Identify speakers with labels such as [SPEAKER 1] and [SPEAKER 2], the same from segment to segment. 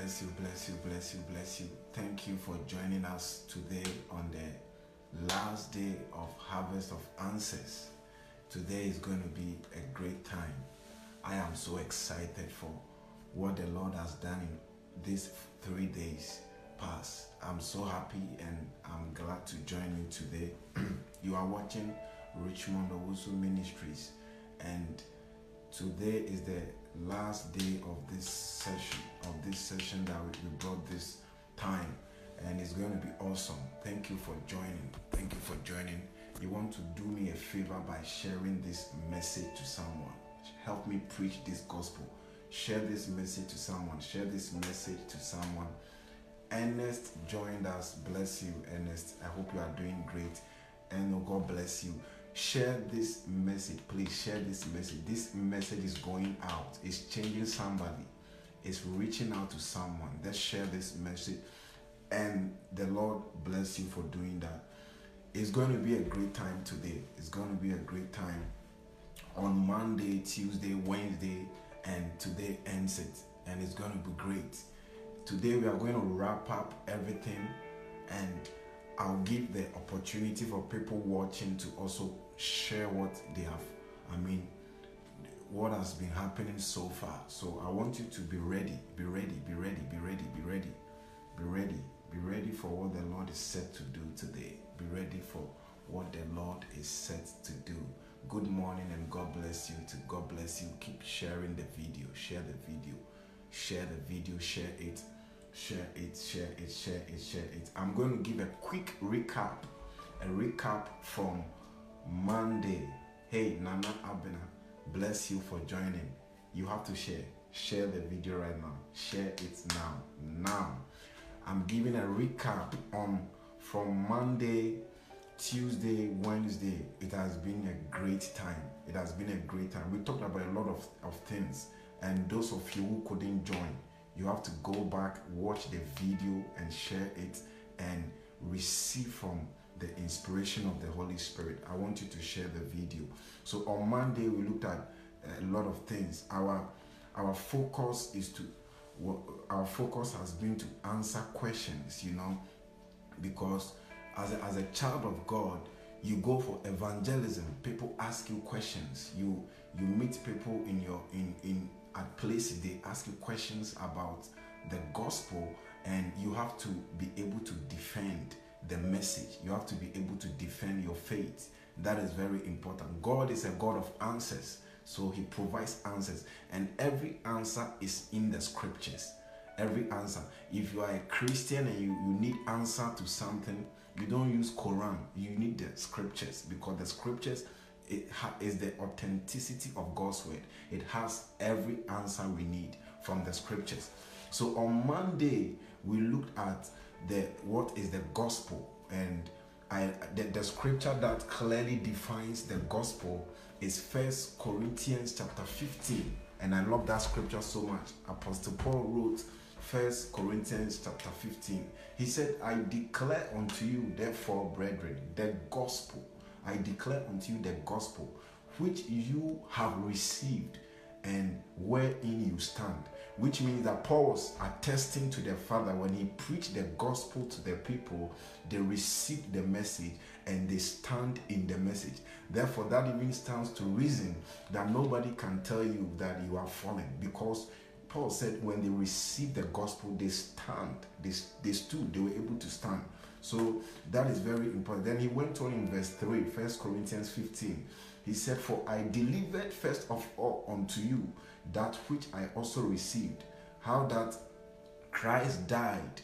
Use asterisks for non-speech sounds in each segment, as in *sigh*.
[SPEAKER 1] bless you, bless you, bless you, bless you. Thank you for joining us today on the last day of Harvest of Answers. Today is going to be a great time. I am so excited for what the Lord has done in these three days past. I'm so happy and I'm glad to join you today. *clears throat* you are watching Richmond Owusu Ministries and today is the last day of this session of this session that we brought this time. And it's going to be awesome. Thank you for joining. Thank you for joining. You want to do me a favor by sharing this message to someone. Help me preach this gospel. Share this message to someone. Share this message to someone. Ernest joined us. Bless you ernest. I hope you are doing great. And oh, god bless you share this message please share this message. This message is going out. It's changing somebody. It's reaching out to someone. Let's share this message. And the lord bless you for doing that. It's going to be a great time today. It's going to be a great time. On monday tuesday wednesday and today ends it. And it's going to be great. Today we are going to wrap up everything and I'll give the opportunity for people watching to also share what they have. I mean, what has been happening so far. So I want you to be ready, be ready, be ready, be ready, be ready, be ready, be ready for what the Lord is set to do today. Be ready for what the Lord is set to do. Good morning and God bless you. To God bless you. Keep sharing the video. Share the video. Share the video. Share it share it, share it, share it, share it. I'm going to give a quick recap, a recap from Monday. Hey, Nana Abena, bless you for joining. You have to share. Share the video right now. Share it now. Now. I'm giving a recap on from Monday, Tuesday, Wednesday. It has been a great time. It has been a great time. We talked about a lot of, of things. And those of you who couldn't join, you have to go back, watch the video, and share it and receive from the inspiration of the Holy Spirit. I want you to share the video. So on Monday we looked at uh, a lot of things. Our our focus is to our focus has been to answer questions, you know, because as a, as a child of God, you go for evangelism. People ask you questions. You you meet people in your in in at places they ask you questions about the gospel and you have to be able to defend the message. You have to be able to defend your faith. That is very important. God is a god of answers so he provides answers. And every answer is in the scriptures. Every answer. If you are a christian and you, you need answer to something you don't use quran. You need the scriptures because the scriptures it ha- is the authenticity of God's word. It has every answer we need from the scriptures. So on Monday we looked at the what is the gospel and I, the, the scripture that clearly defines the gospel is First Corinthians chapter 15, and I love that scripture so much. Apostle Paul wrote First Corinthians chapter 15. He said, "I declare unto you, therefore, brethren, the gospel I declare unto you the gospel which you have received and wherein you stand. Which means that Paul was attesting to the Father when he preached the gospel to the people, they received the message and they stand in the message. Therefore, that even stands to reason that nobody can tell you that you are fallen because Paul said when they received the gospel, they stand, they, they stood, they were able to stand. So that is very important. Then he went on in verse 3, 1 Corinthians 15. He said, For I delivered first of all unto you that which I also received, how that Christ died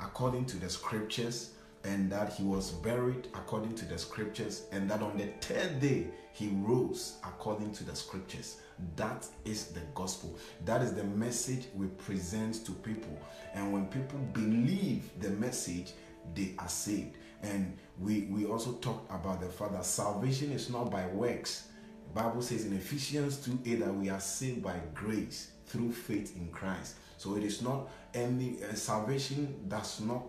[SPEAKER 1] according to the scriptures, and that he was buried according to the scriptures, and that on the third day he rose according to the scriptures. That is the gospel. That is the message we present to people. And when people believe the message, they are saved. And we, we also talked about the fact that salvation is not by works. The Bible says in Ephesians 2 8 that we are saved by grace through faith in Christ. So it is not any uh, salvation does not,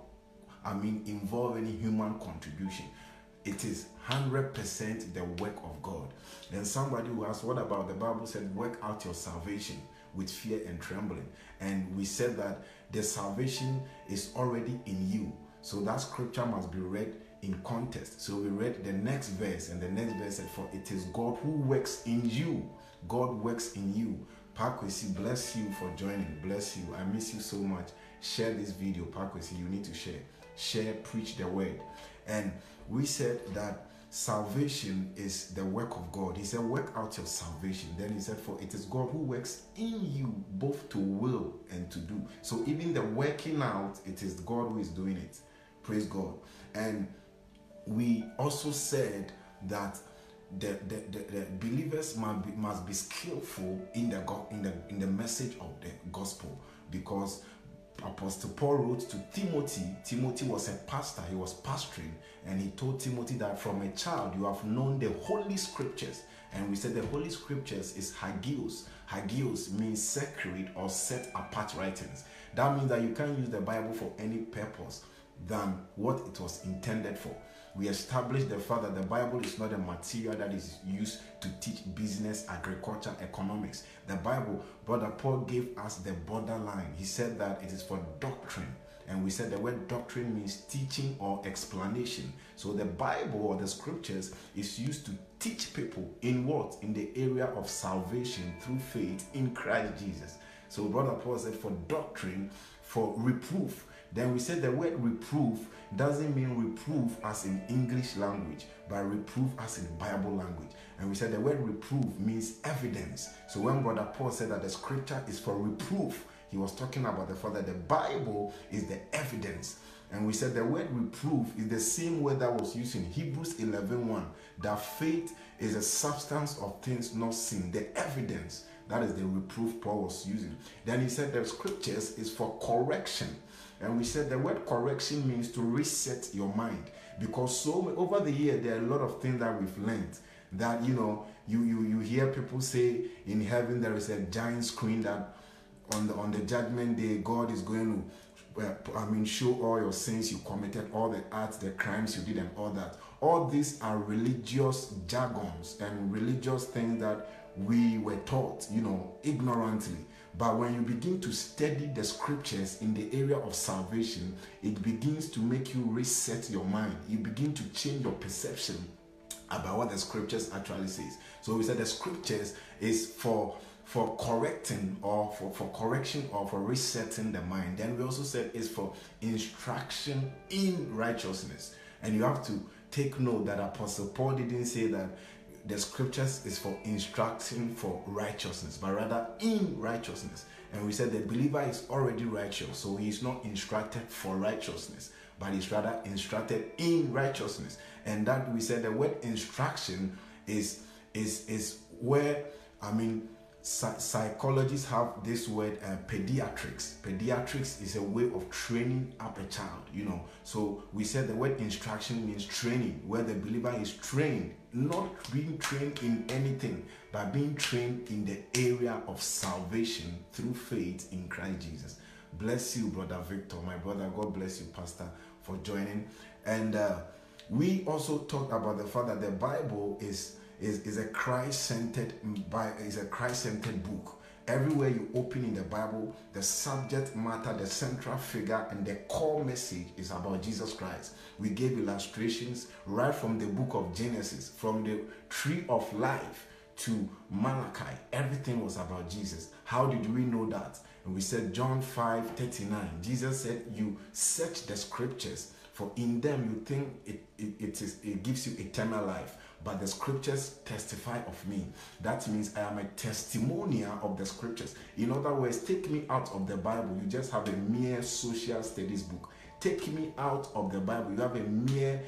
[SPEAKER 1] I mean, involve any human contribution. It is 100% the work of God. Then somebody who asked, What about the Bible said, work out your salvation with fear and trembling? And we said that the salvation is already in you. So that scripture must be read in context. So we read the next verse, and the next verse said, For it is God who works in you. God works in you. Pakwesi, bless you for joining. Bless you. I miss you so much. Share this video, Pakwesi. You need to share. Share, preach the word. And we said that salvation is the work of God. He said, Work out your salvation. Then he said, For it is God who works in you both to will and to do. So even the working out, it is God who is doing it. Praise God. And we also said that the, the, the, the, believers must be, must be skillful in the, in, the, in the message of the gospel because Apostle Paul wrote to Timothy. Timothy was a pastor, he was pastoring, and he told Timothy that from a child you have known the holy scriptures. And we said the holy scriptures is hagios. Hagios means sacred or set apart writings. That means that you can't use the Bible for any purpose than what it was intended for we established the fact that the Bible is not a material that is used to teach business, agriculture, economics. The Bible, Brother Paul gave us the borderline. He said that it is for doctrine. And we said the word doctrine means teaching or explanation. So the Bible or the scriptures is used to teach people in what? In the area of salvation through faith in Christ Jesus. So Brother Paul said for doctrine, for reproof. Then we said the word reproof doesn't mean reproof as in English language, but reproof as in Bible language. And we said the word reproof means evidence. So when Brother Paul said that the scripture is for reproof, he was talking about the fact that the Bible is the evidence. And we said the word reproof is the same word that was used in Hebrews 11 1, that faith is a substance of things not seen, the evidence. That is the reproof Paul was using. Then he said the scriptures is for correction. And we said the word correction means to reset your mind. Because so over the year there are a lot of things that we've learned that you know you you you hear people say in heaven there is a giant screen that on the on the judgment day God is going to uh, I mean show all your sins. You committed all the acts the crimes you did and all that. All these are religious jargons and religious things that we were taught you know ignorantly but when you begin to study the scriptures in the area of salvation, it begins to make you reset your mind. You begin to change your perception about what the scriptures actually says. So we said the scriptures is for for correcting or for, for correction or for resetting the mind. Then we also said is for instruction in righteousness. And you have to take note that Apostle Paul didn't say that the scriptures is for instruction for righteousness, but rather in righteousness. And we said the believer is already righteous, so he is not instructed for righteousness, but he's rather instructed in righteousness. And that we said the word instruction is is is where I mean psychologists have this word uh, pediatrics pediatrics is a way of training up a child you know so we said the word instruction means training where the believer is trained not being trained in anything but being trained in the area of salvation through faith in christ jesus. Bless you brother victor. My brother god bless you pastor for joining. And uh, we also talked about the fact that the bible is is, is a Christ-centered is a Christ-centered book. Everywhere you open in the Bible, the subject matter, the central figure, and the core message is about Jesus Christ. We gave illustrations right from the book of Genesis, from the tree of life to Malachi. Everything was about Jesus. How did we know that? And we said John 5 39. Jesus said, You search the scriptures, for in them you think it, it, it, is, it gives you eternal life but the scriptures testify of me. That means I am a testimonial of the scriptures. In other words, take me out of the Bible. You just have a mere social studies book. Take me out of the Bible. You have a mere,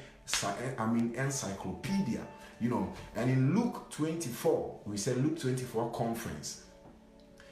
[SPEAKER 1] I mean, encyclopedia. You know, and in Luke 24, we said Luke 24 conference.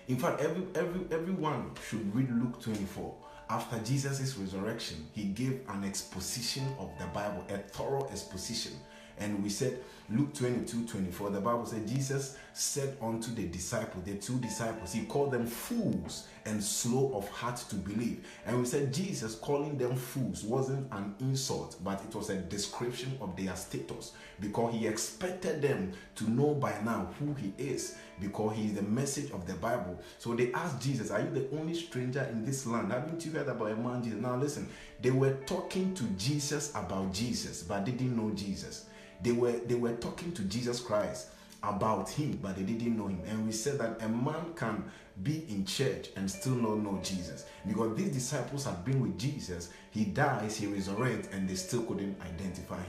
[SPEAKER 1] In fact, every every everyone should read Luke 24 after Jesus' resurrection, he gave an exposition of the Bible, a thorough exposition. And we said, Luke 22 24, the Bible said, Jesus said unto the disciples, the two disciples, he called them fools and slow of heart to believe. And we said Jesus calling them fools wasn't an insult, but it was a description of their status because he expected them to know by now who he is because he is the message of the Bible. So they asked Jesus, Are you the only stranger in this land? Haven't you heard about a man Jesus? Now listen, they were talking to Jesus about Jesus, but they didn't know Jesus. They were they were talking to Jesus Christ about him, but they didn't know him. And we said that a man can be in church and still not know Jesus. Because these disciples had been with Jesus, he dies, he resurrects, and they still couldn't identify him.